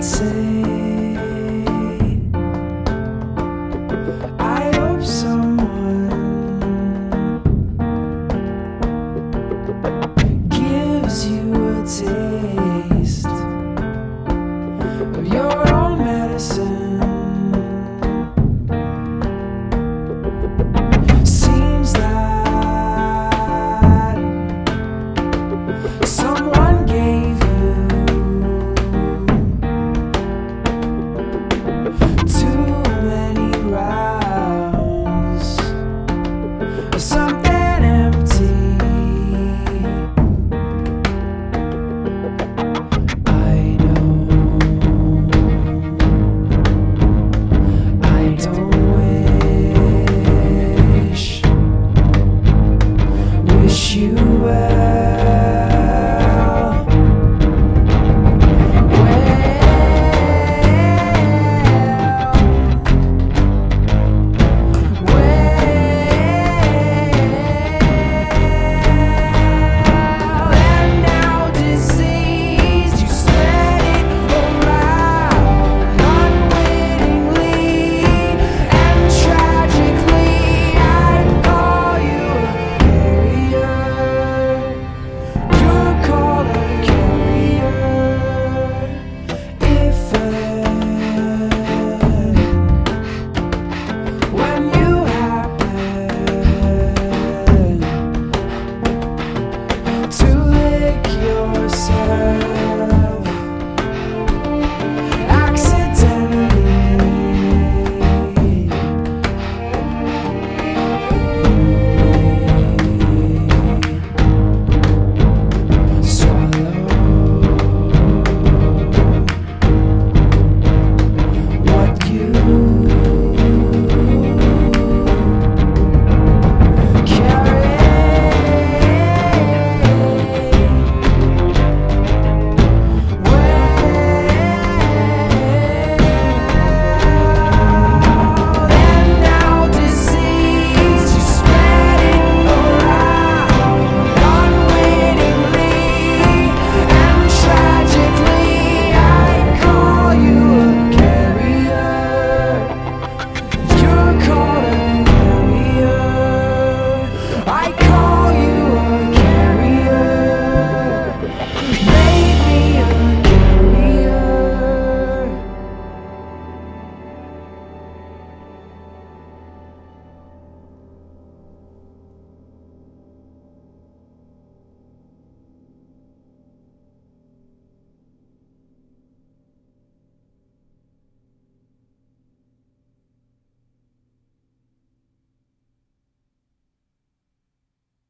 say